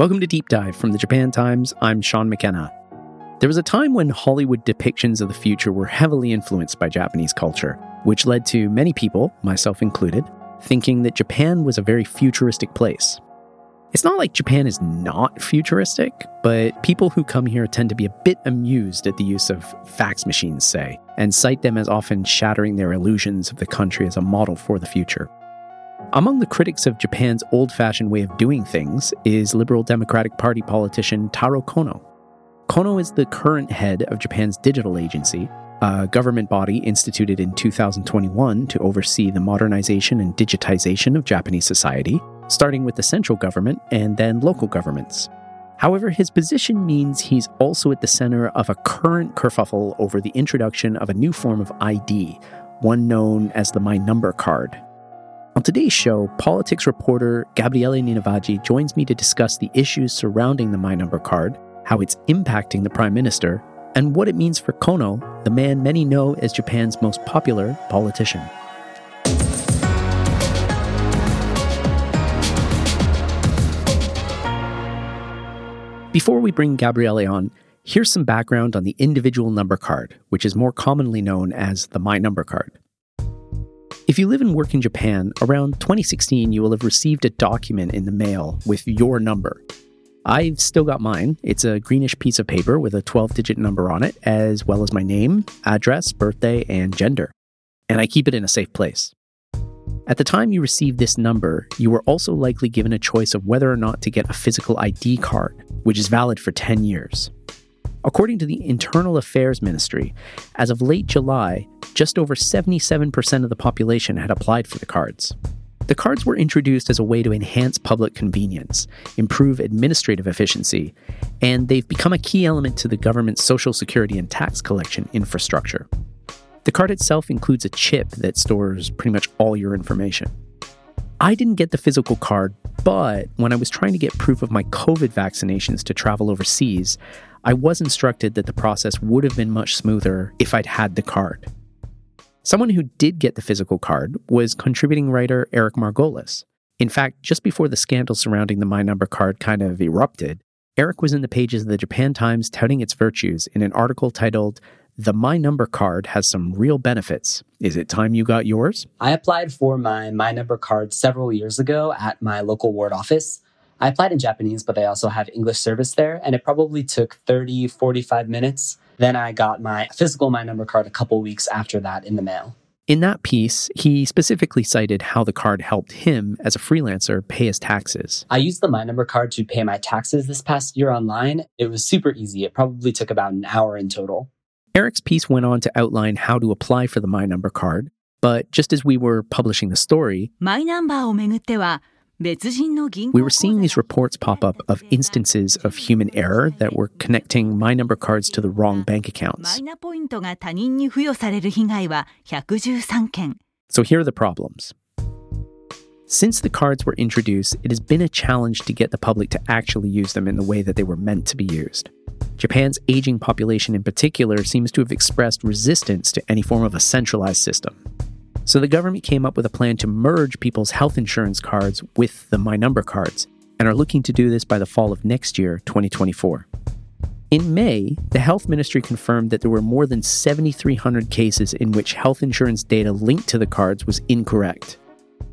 Welcome to Deep Dive from the Japan Times. I'm Shaun McKenna. There was a time when Hollywood depictions of the future were heavily influenced by Japanese culture, which led to many people, myself included, thinking that Japan was a very futuristic place. It's not like Japan is not futuristic, but people who come here tend to be a bit amused at the use of fax machines, say, and cite them as often shattering their illusions of the country as a model for the future. Among the critics of Japan's old fashioned way of doing things is Liberal Democratic Party politician Taro Kono. Kono is the current head of Japan's digital agency, a government body instituted in 2021 to oversee the modernization and digitization of Japanese society, starting with the central government and then local governments. However, his position means he's also at the center of a current kerfuffle over the introduction of a new form of ID, one known as the My Number card. On today's show, politics reporter Gabriele Ninivaggi joins me to discuss the issues surrounding the My Number card how it's impacting the prime minister, and what it means for Kono, the man many know as Japan's most popular politician. Before we bring Gabriele on, here's some background on the individual number card, which is more commonly known as the My Number card. If you live and work in Japan, around 2016 you will have received a document in the mail with your number. I've still got mine. It's a greenish piece of paper with a 12 digit number on it, as well as my name, address, birthday, and gender. And I keep it in a safe place. At the time you received this number, you were also likely given a choice of whether or not to get a physical ID card, which is valid for 10 years. According to the Internal Affairs Ministry, as of late July, just over 77% of the population had applied for the cards. The cards were introduced as a way to enhance public convenience, improve administrative efficiency, and they've become a key element to the government's social security and tax collection infrastructure. The card itself includes a chip that stores pretty much all your information. I didn't get the physical card, but when I was trying to get proof of my COVID vaccinations to travel overseas, I was instructed that the process would have been much smoother if I'd had the card. Someone who did get the physical card was contributing writer Eric Margolis. In fact, just before the scandal surrounding the My Number card kind of erupted, Eric was in the pages of the Japan Times touting its virtues in an article titled, The My Number card has some real benefits. Is it time you got yours? I applied for my My Number card several years ago at my local ward office. I applied in Japanese, but they also have English service there, and it probably took 30, 45 minutes. Then I got my physical My Number card a couple weeks after that in the mail. In that piece, he specifically cited how the card helped him, as a freelancer, pay his taxes. I used the My Number card to pay my taxes this past year online. It was super easy. It probably took about an hour in total. Eric's piece went on to outline how to apply for the My Number card, but just as we were publishing the story, we were seeing these reports pop up of instances of human error that were connecting My Number cards to the wrong bank accounts. So here are the problems. Since the cards were introduced, it has been a challenge to get the public to actually use them in the way that they were meant to be used. Japan's aging population in particular seems to have expressed resistance to any form of a centralized system. So the government came up with a plan to merge people's health insurance cards with the My Number cards and are looking to do this by the fall of next year, 2024. In May, the health ministry confirmed that there were more than 7,300 cases in which health insurance data linked to the cards was incorrect.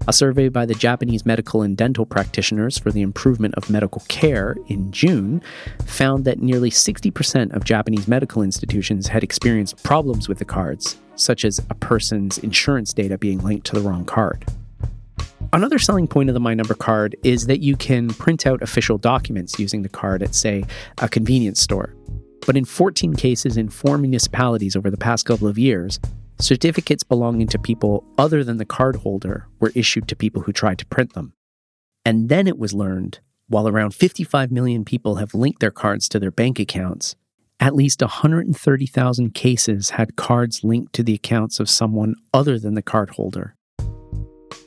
A survey by the Japanese medical and dental practitioners for the improvement of medical care in June found that nearly 60% of Japanese medical institutions had experienced problems with the cards, such as a person's insurance data being linked to the wrong card. Another selling point of the My Number card is that you can print out official documents using the card at, say, a convenience store. But in 14 cases in four municipalities over the past couple of years, certificates belonging to people other than the cardholder were issued to people who tried to print them. And then it was learned, while around 55 million people have linked their cards to their bank accounts, at least 130,000 cases had cards linked to the accounts of someone other than the cardholder.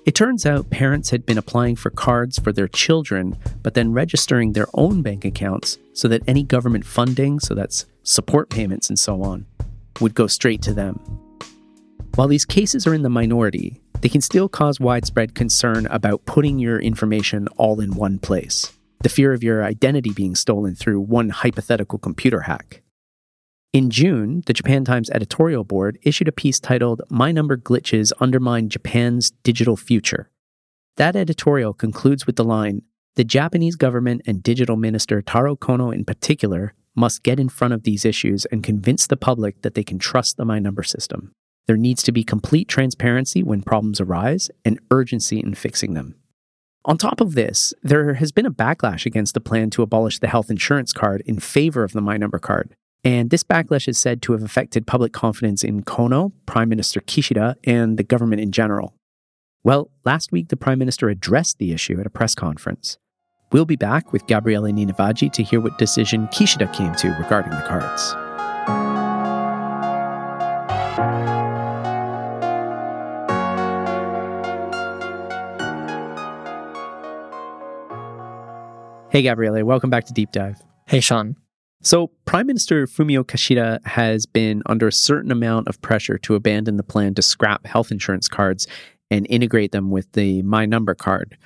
It turns out parents had been applying for cards for their children, but then registering their own bank accounts so that any government funding, so that's support payments and so on, would go straight to them. While these cases are in the minority, they can still cause widespread concern about putting your information all in one place. the fear of your identity being stolen through one hypothetical computer hack. In June, the Japan Times editorial board issued a piece titled My Number Glitches Undermine Japan's Digital Future. That editorial concludes with the line The Japanese government and digital minister Taro Kono in particular must get in front of these issues and convince the public that they can trust the My Number system. There needs to be complete transparency when problems arise and urgency in fixing them. On top of this, there has been a backlash against the plan to abolish the health insurance card in favor of the My Number card. And this backlash is said to have affected public confidence in Kono, Prime Minister Kishida, and the government in general. Well, last week the Prime Minister addressed the issue at a press conference. We'll be back with Gabriele Ninivaggi to hear what decision Kishida came to regarding the cards. Hey, Gabriele, welcome back to Deep Dive. Hey, Shaun. So, Prime Minister Fumio Kishida has been under a certain amount of pressure to abandon the plan to scrap health insurance cards and integrate them with the My Number card.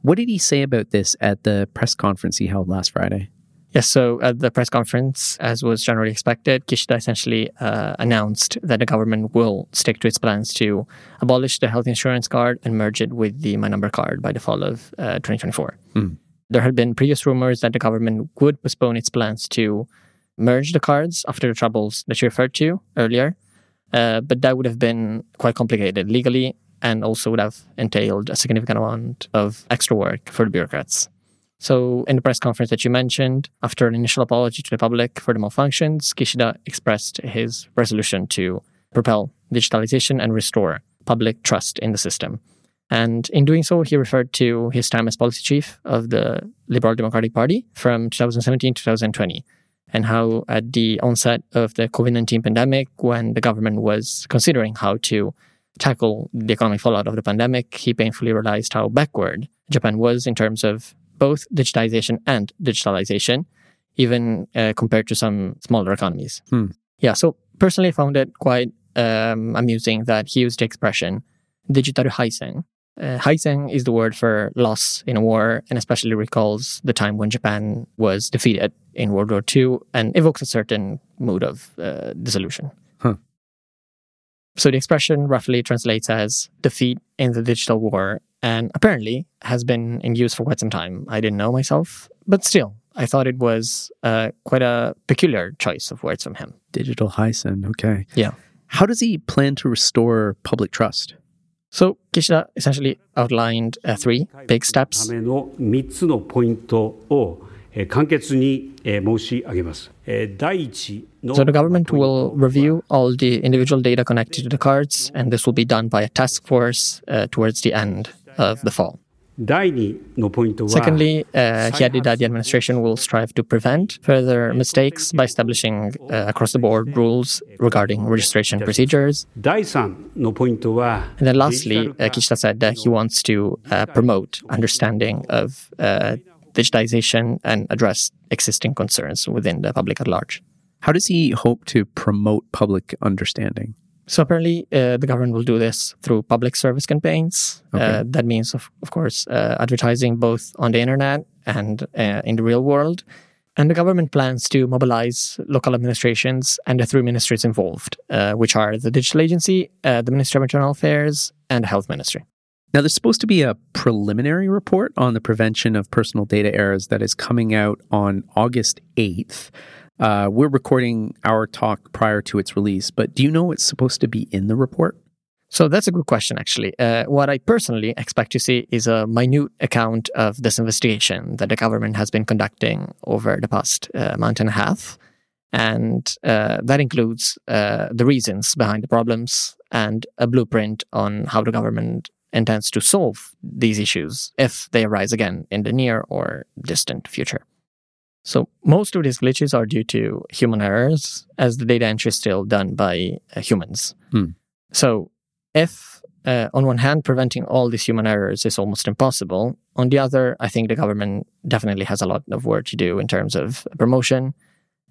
What did he say about this at the press conference he held last Friday? Yes, so at the press conference, as was generally expected, Kishida essentially uh, announced that the government will stick to its plans to abolish the health insurance card and merge it with the My Number card by the fall of uh, 2024. Mm. There had been previous rumors that the government would postpone its plans to merge the cards after the troubles that you referred to earlier. Uh, but that would have been quite complicated legally and also would have entailed a significant amount of extra work for the bureaucrats. So, in the press conference that you mentioned, after an initial apology to the public for the malfunctions, Kishida expressed his resolution to propel digitalization and restore public trust in the system. And in doing so, he referred to his time as policy chief of the Liberal Democratic Party from 2017 to 2020, and how at the onset of the COVID 19 pandemic, when the government was considering how to tackle the economic fallout of the pandemic, he painfully realized how backward Japan was in terms of both digitization and digitalization, even uh, compared to some smaller economies. Hmm. Yeah, so personally, I found it quite um, amusing that he used the expression digital haisen, uh, Haisen is the word for loss in a war and especially recalls the time when Japan was defeated in World War II and evokes a certain mood of uh, dissolution. Huh. So the expression roughly translates as defeat in the digital war and apparently has been in use for quite some time. I didn't know myself, but still, I thought it was uh, quite a peculiar choice of words from him. Digital Haisen, okay. Yeah. How does he plan to restore public trust? So Kishida essentially outlined uh, three big steps. So the government will review all the individual data connected to the cards, and this will be done by a task force uh, towards the end of the fall. Secondly, uh, he added that the administration will strive to prevent further mistakes by establishing uh, across the board rules regarding registration procedures. And then lastly, uh, Kishida said that he wants to uh, promote understanding of uh, digitization and address existing concerns within the public at large. How does he hope to promote public understanding? So apparently, uh, the government will do this through public service campaigns. Uh, okay. Uh, that means, of, of course, uh, advertising both on the internet and uh, in the real world. And the government plans to mobilize local administrations and the three ministries involved, uh, which are the Digital Agency, the Ministry of Internal Affairs, and the Health Ministry. Now, there's supposed to be a preliminary report on the prevention of personal data errors that is coming out on August 8th. Uh, we're recording our talk prior to its release, but do you know what's supposed to be in the report? So that's a good question, actually. Uh, what I personally expect to see is a minute account of this investigation that the government has been conducting over the past uh, month and a half. And uh, that includes uh, the reasons behind the problems and a blueprint on how the government intends to solve these issues if they arise again in the near or distant future. So most of these glitches are due to human errors, as the data entry is still done by uh, humans. Hmm. So if uh, on one hand, preventing all these human errors is almost impossible. On the other, I think the government definitely has a lot of work to do in terms of promotion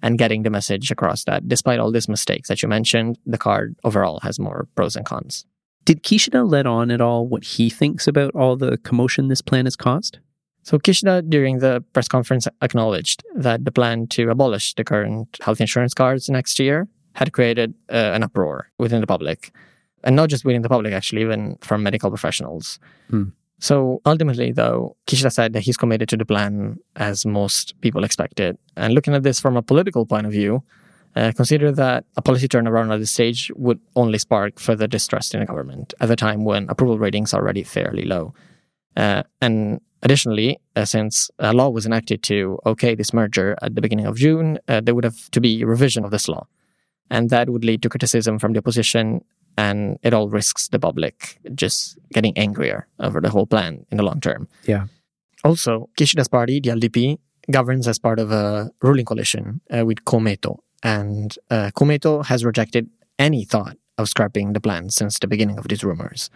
and getting the message across that despite all these mistakes that you mentioned, the card overall has more pros and cons. Did Kishida let on at all what he thinks about all the commotion this plan has caused? So Kishida, during the press conference, acknowledged that the plan to abolish the current health insurance cards next year had created uh, an uproar within the public. And not just within the public, actually, even from medical professionals. Hmm. So ultimately, though, Kishida said that he's committed to the plan as most people expected. And looking at this from a political point of view, uh, consider that a policy turnaround at this stage would only spark further distrust in the government at a time when approval ratings are already fairly low. Uh, and additionally, uh, since a law was enacted to okay this merger at the beginning of June, uh, there would have to be a revision of this law. And that would lead to criticism from the opposition and it all risks the public just getting angrier over the whole plan in the long term. Yeah. Also, Kishida's party, the LDP, governs as part of a ruling coalition uh, with Komeito, and uh, Komeito has rejected any thought of scrapping the plan since the beginning of these rumors.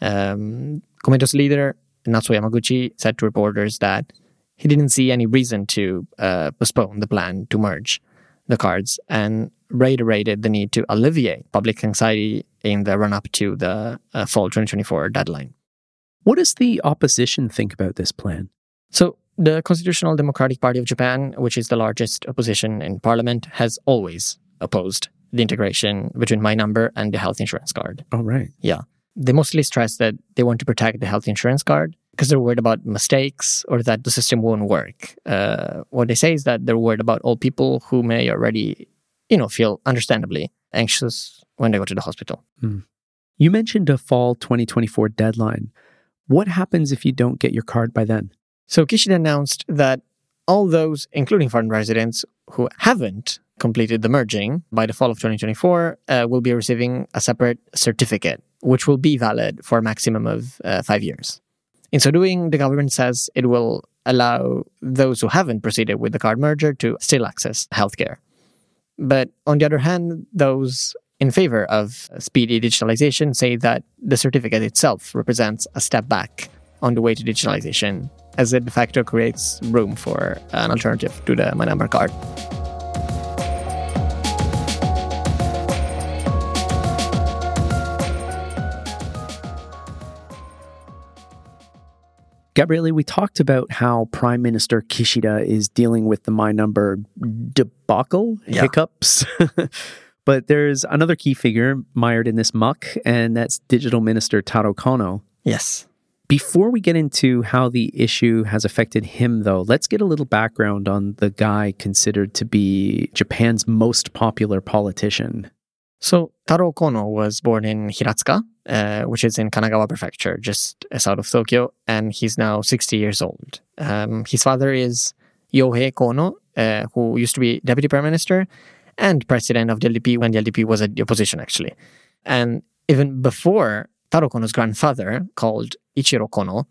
Um, Komeito's leader, Natsuo Yamaguchi, said to reporters that he didn't see any reason to uh, postpone the plan to merge the cards and reiterated the need to alleviate public anxiety in the run up to the uh, fall 2024 deadline. What does the opposition think about this plan? So, the Constitutional Democratic Party of Japan, which is the largest opposition in parliament, has always opposed the integration between My Number and the health insurance card. Oh, right. Yeah. They mostly stress that they want to protect the health insurance card because they're worried about mistakes or that the system won't work. Uh, what they say is that they're worried about old people who may already, you know, feel understandably anxious when they go to the hospital. You mentioned a fall 2024 deadline. What happens if you don't get your card by then? So Kishida announced that all those, including foreign residents who haven't completed the merging by the fall of 2024, uh, will be receiving a separate certificate, which will be valid for a maximum of uh, five years. In so doing, the government says it will allow those who haven't proceeded with the card merger to still access healthcare. But on the other hand, those in favor of speedy digitalization say that the certificate itself represents a step back on the way to digitalization, as it de facto creates room for an alternative to the My Number card. Gabriele, we talked about how Prime Minister Kishida is dealing with the My Number debacle, Yeah. hiccups. but there's another key figure mired in this muck, and that's Digital Minister Taro Kono. Yes. Before we get into how the issue has affected him, though, let's get a little background on the guy considered to be Japan's most popular politician. So Taro Kono was born in Hiratsuka, uh, which is in Kanagawa Prefecture, just south of Tokyo, and he's now 60 years old. Um, his father is Yohei Kono, uh, who used to be deputy prime minister and president of the LDP when the LDP was at the opposition, actually. And even before Taro Kono's grandfather, called Ichiro Kono,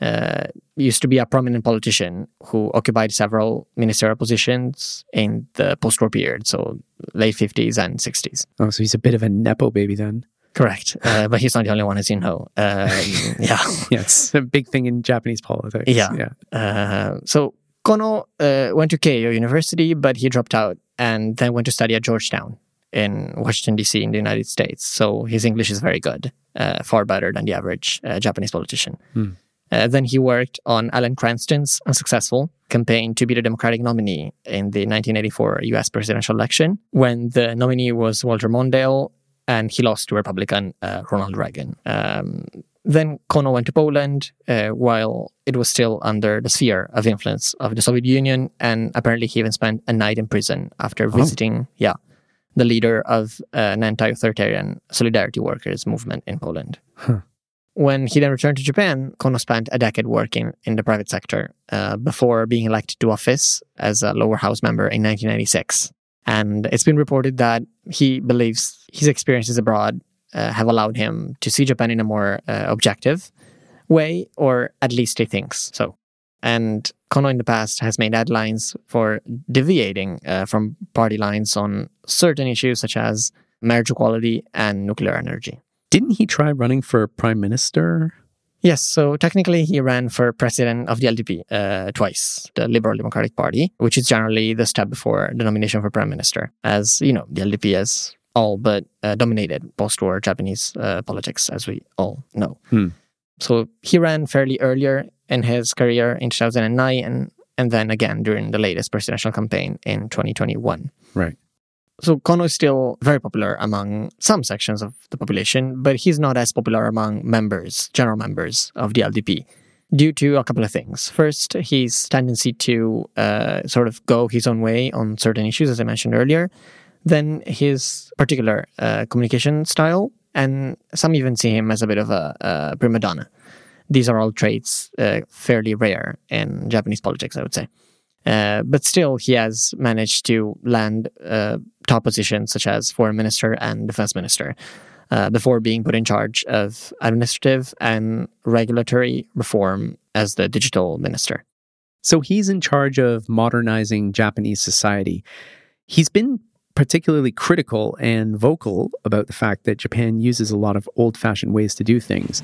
uh, used to be a prominent politician who occupied several ministerial positions in the post-war period, so late 50s and 60s. Oh, so he's a bit of a Nepo baby then. Correct, uh, but he's not the only one, as you know. Um, yeah, it's a big thing in Japanese politics. Yeah. Yeah. Uh, so Kono uh, went to Keio University, but he dropped out and then went to study at Georgetown in Washington D.C. in the United States. So his English is very good, uh, far better than the average uh, Japanese politician. Uh, then he worked on Alan Cranston's unsuccessful campaign to be the Democratic nominee in the 1984 U.S. presidential election, when the nominee was Walter Mondale, and he lost to Republican uh, Ronald Reagan. Um, then Kono went to Poland uh, while it was still under the sphere of influence of the Soviet Union, and apparently he even spent a night in prison after visiting, yeah, the leader of uh, an anti-authoritarian solidarity workers movement in Poland. When he then returned to Japan, Kono spent a decade working in the private sector uh, before being elected to office as a lower house member in 1996. And it's been reported that he believes his experiences abroad uh, have allowed him to see Japan in a more uh, objective way, or at least he thinks so. And Kono in the past has made headlines for deviating uh, from party lines on certain issues such as marriage equality and nuclear energy. Didn't he try running for prime minister? Yes, so technically he ran for president of the LDP uh, twice, the Liberal Democratic Party, which is generally the step before the nomination for prime minister, as you know, the LDP has all but uh, dominated post-war Japanese uh, politics, as we all know. Hmm. So he ran fairly earlier in his career in 2009 and, and then again during the latest presidential campaign in 2021. Right. So Kono is still very popular among some sections of the population, but he's not as popular among members, general members of the LDP, due to a couple of things. First, his tendency to uh, sort of go his own way on certain issues, as I mentioned earlier. Then his particular uh, communication style, and some even see him as a bit of a, a prima donna. These are all traits uh, fairly rare in Japanese politics, I would say. Uh, but still, he has managed to land uh, top positions such as foreign minister and defense minister uh, before being put in charge of administrative and regulatory reform as the digital minister. So he's in charge of modernizing Japanese society. He's been particularly critical and vocal about the fact that Japan uses a lot of old fashioned ways to do things.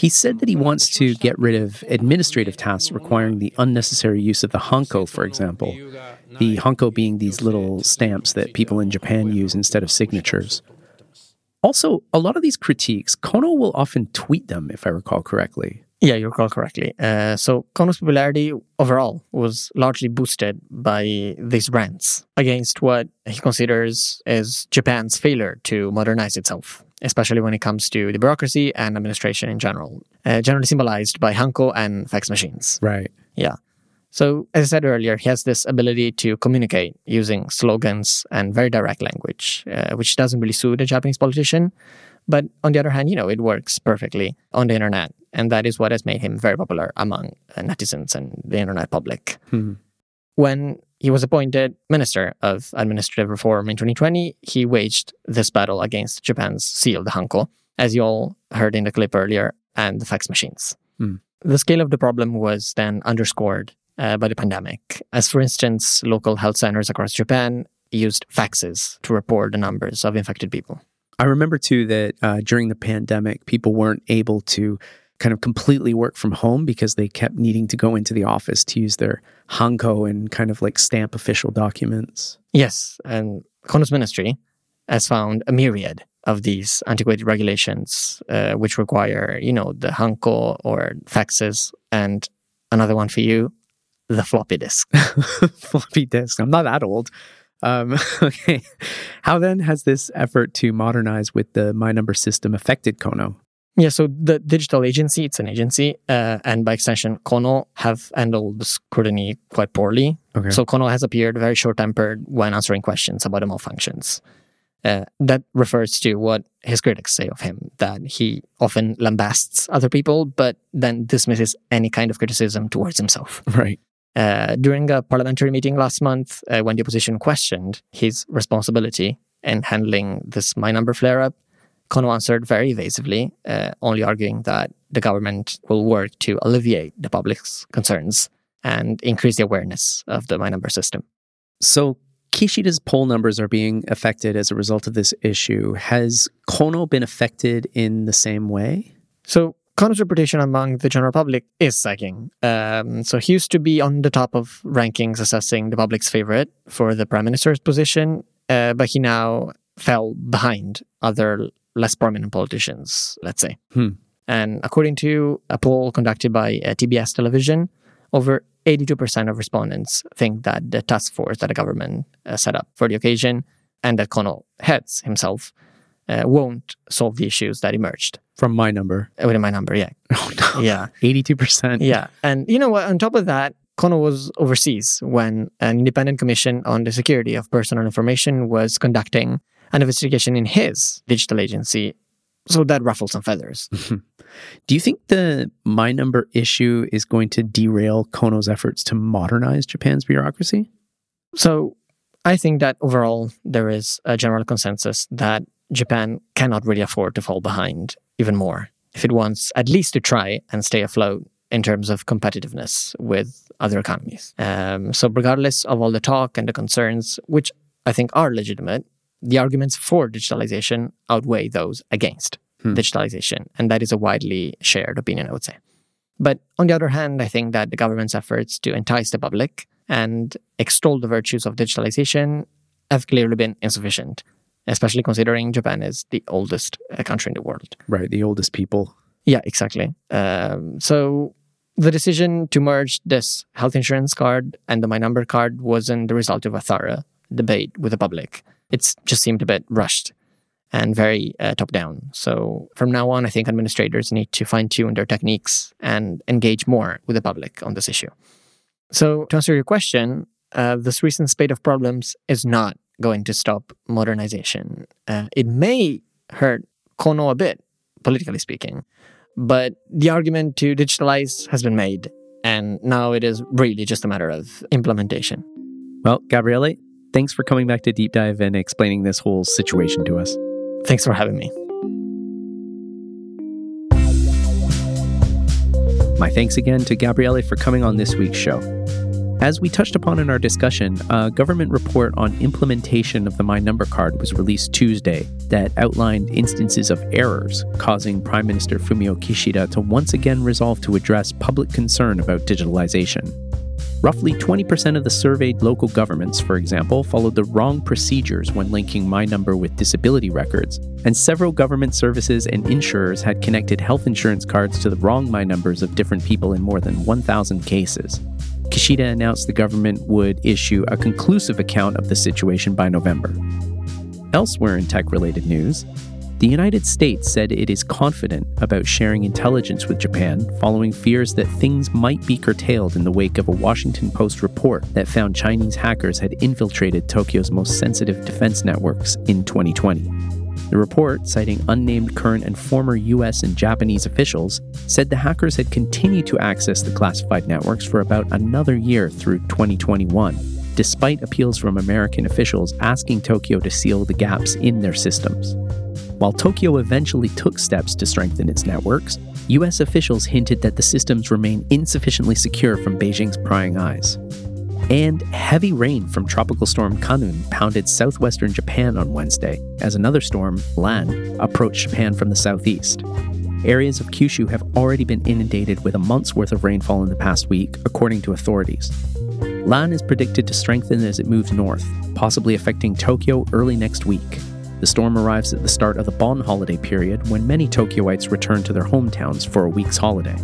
He said that he wants to get rid of administrative tasks requiring the unnecessary use of the hanko, for example. The hanko being these little stamps that people in Japan use instead of signatures. Also, a lot of these critiques, Kono will often tweet them, if I recall correctly. Yeah, you recall correctly. Uh, so Kono's popularity overall was largely boosted by these rants against what he considers as Japan's failure to modernize itself especially when it comes to the bureaucracy and administration in general, uh, generally symbolized by hanko and fax machines. Right. Yeah. So, as I said earlier, he has this ability to communicate using slogans and very direct language, uh, which doesn't really suit a Japanese politician. But on the other hand, you know, it works perfectly on the internet. And that is what has made him very popular among uh, netizens and the internet public. Hmm. When he was appointed Minister of Administrative Reform in 2020, he waged this battle against Japan's seal, the Hanko, as you all heard in the clip earlier, and the fax machines. Hmm. The scale of the problem was then underscored uh, by the pandemic, as for instance, local health centers across Japan used faxes to report the numbers of infected people. I remember too that uh, during the pandemic, people weren't able to kind of completely work from home because they kept needing to go into the office to use their hanko and kind of like stamp official documents. Yes, and Kono's ministry has found a myriad of these antiquated regulations, uh, which require, you know, the hanko or faxes, and another one for you, the floppy disk. Floppy disk. I'm not that old. Um, okay. How then has this effort to modernize with the My Number system affected Kono? Yeah, so the digital agency, it's an agency, uh, and by extension, Kono have handled the scrutiny quite poorly. Okay. So Kono has appeared very short-tempered when answering questions about the malfunctions. Uh, that refers to what his critics say of him, that he often lambasts other people, but then dismisses any kind of criticism towards himself. right. Uh, during a parliamentary meeting last month, uh, when the opposition questioned his responsibility in handling this my number flare up, Kono answered very evasively, uh, only arguing that the government will work to alleviate the public's concerns and increase the awareness of the my number system. So Kishida's poll numbers are being affected as a result of this issue. Has Kono been affected in the same way? So Kono's reputation among the general public is sagging. Um, so he used to be on the top of rankings assessing the public's favorite for the prime minister's position, uh, but he now fell behind other less prominent politicians, let's say. Hmm. And according to a poll conducted by uh, TBS television, over 82% of respondents think that the task force that the government uh, set up for the occasion and that Kono heads himself uh, won't solve the issues that emerged. From my number. Uh, Within my number, yeah. Oh, no. Yeah. 82%. Yeah. And you know what? On top of that, Kono was overseas when an independent commission on the security of personal information was conducting an investigation in his digital agency. So that ruffled some feathers. Do you think the my number issue is going to derail Kono's efforts to modernize Japan's bureaucracy? So I think that overall there is a general consensus that Japan cannot really afford to fall behind even more if it wants at least to try and stay afloat in terms of competitiveness with other economies. Um, so, regardless of all the talk and the concerns, which I think are legitimate, the arguments for digitalization outweigh those against Hmm. digitalization. And that is a widely shared opinion, I would say. But on the other hand, I think that the government's efforts to entice the public and extol the virtues of digitalization have clearly been insufficient. especially considering Japan is the oldest uh, country in the world. Right, the oldest people. Yeah, exactly. Um, so the decision to merge this health insurance card and the My Number card wasn't the result of a thorough debate with the public. It just seemed a bit rushed and very uh, top down. So from now on, I think administrators need to fine tune their techniques and engage more with the public on this issue. So to answer your question, uh, this recent spate of problems is not going to stop modernization. Uh, it may hurt Kono a bit, politically speaking, but the argument to digitalize has been made, and now it is really just a matter of implementation. Well, Gabriele, thanks for coming back to Deep Dive and explaining this whole situation to us. Thanks for having me. My thanks again to Gabriele for coming on this week's show. As we touched upon in our discussion, a government report on implementation of the My Number card was released Tuesday that outlined instances of errors, causing Prime Minister Fumio Kishida to once again resolve to address public concern about digitalization. Roughly 20% of the surveyed local governments, for example, followed the wrong procedures when linking My Number with disability records, and several government services and insurers had connected health insurance cards to the wrong My Numbers of different people in more than 1,000 cases. Kishida announced the government would issue a conclusive account of the situation by November. Elsewhere in tech related news, the United States said it is confident about sharing intelligence with Japan following fears that things might be curtailed in the wake of a Washington Post report that found Chinese hackers had infiltrated Tokyo's most sensitive defense networks in 2020. The report, citing unnamed current and former US and Japanese officials, said the hackers had continued to access the classified networks for about another year through 2021, despite appeals from American officials asking Tokyo to seal the gaps in their systems. While Tokyo eventually took steps to strengthen its networks, US officials hinted that the systems remain insufficiently secure from Beijing's prying eyes. And heavy rain from Tropical Storm Khanun pounded southwestern Japan on Wednesday as another storm, Lan, approached Japan from the southeast. Areas of Kyushu have already been inundated with a month's worth of rainfall in the past week, according to authorities. Lan is predicted to strengthen as it moves north, possibly affecting Tokyo early next week. The storm arrives at the start of the Bon holiday period when many Tokyoites return to their hometowns for a week's holiday.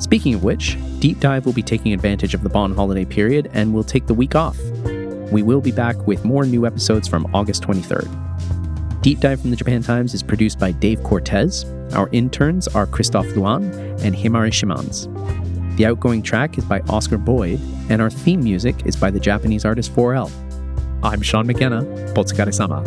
Speaking of which, Deep Dive will be taking advantage of the Bon holiday period and will take the week off. We will be back with more new episodes from August 23rd. Deep Dive from the Japan Times is produced by Dave Cortez. Our interns are Christophe Luan and Himari Shimans. The outgoing track is by Oscar Boyd, and our theme music is by the Japanese artist 4L. I'm Shaun McKenna. Botsukare sama.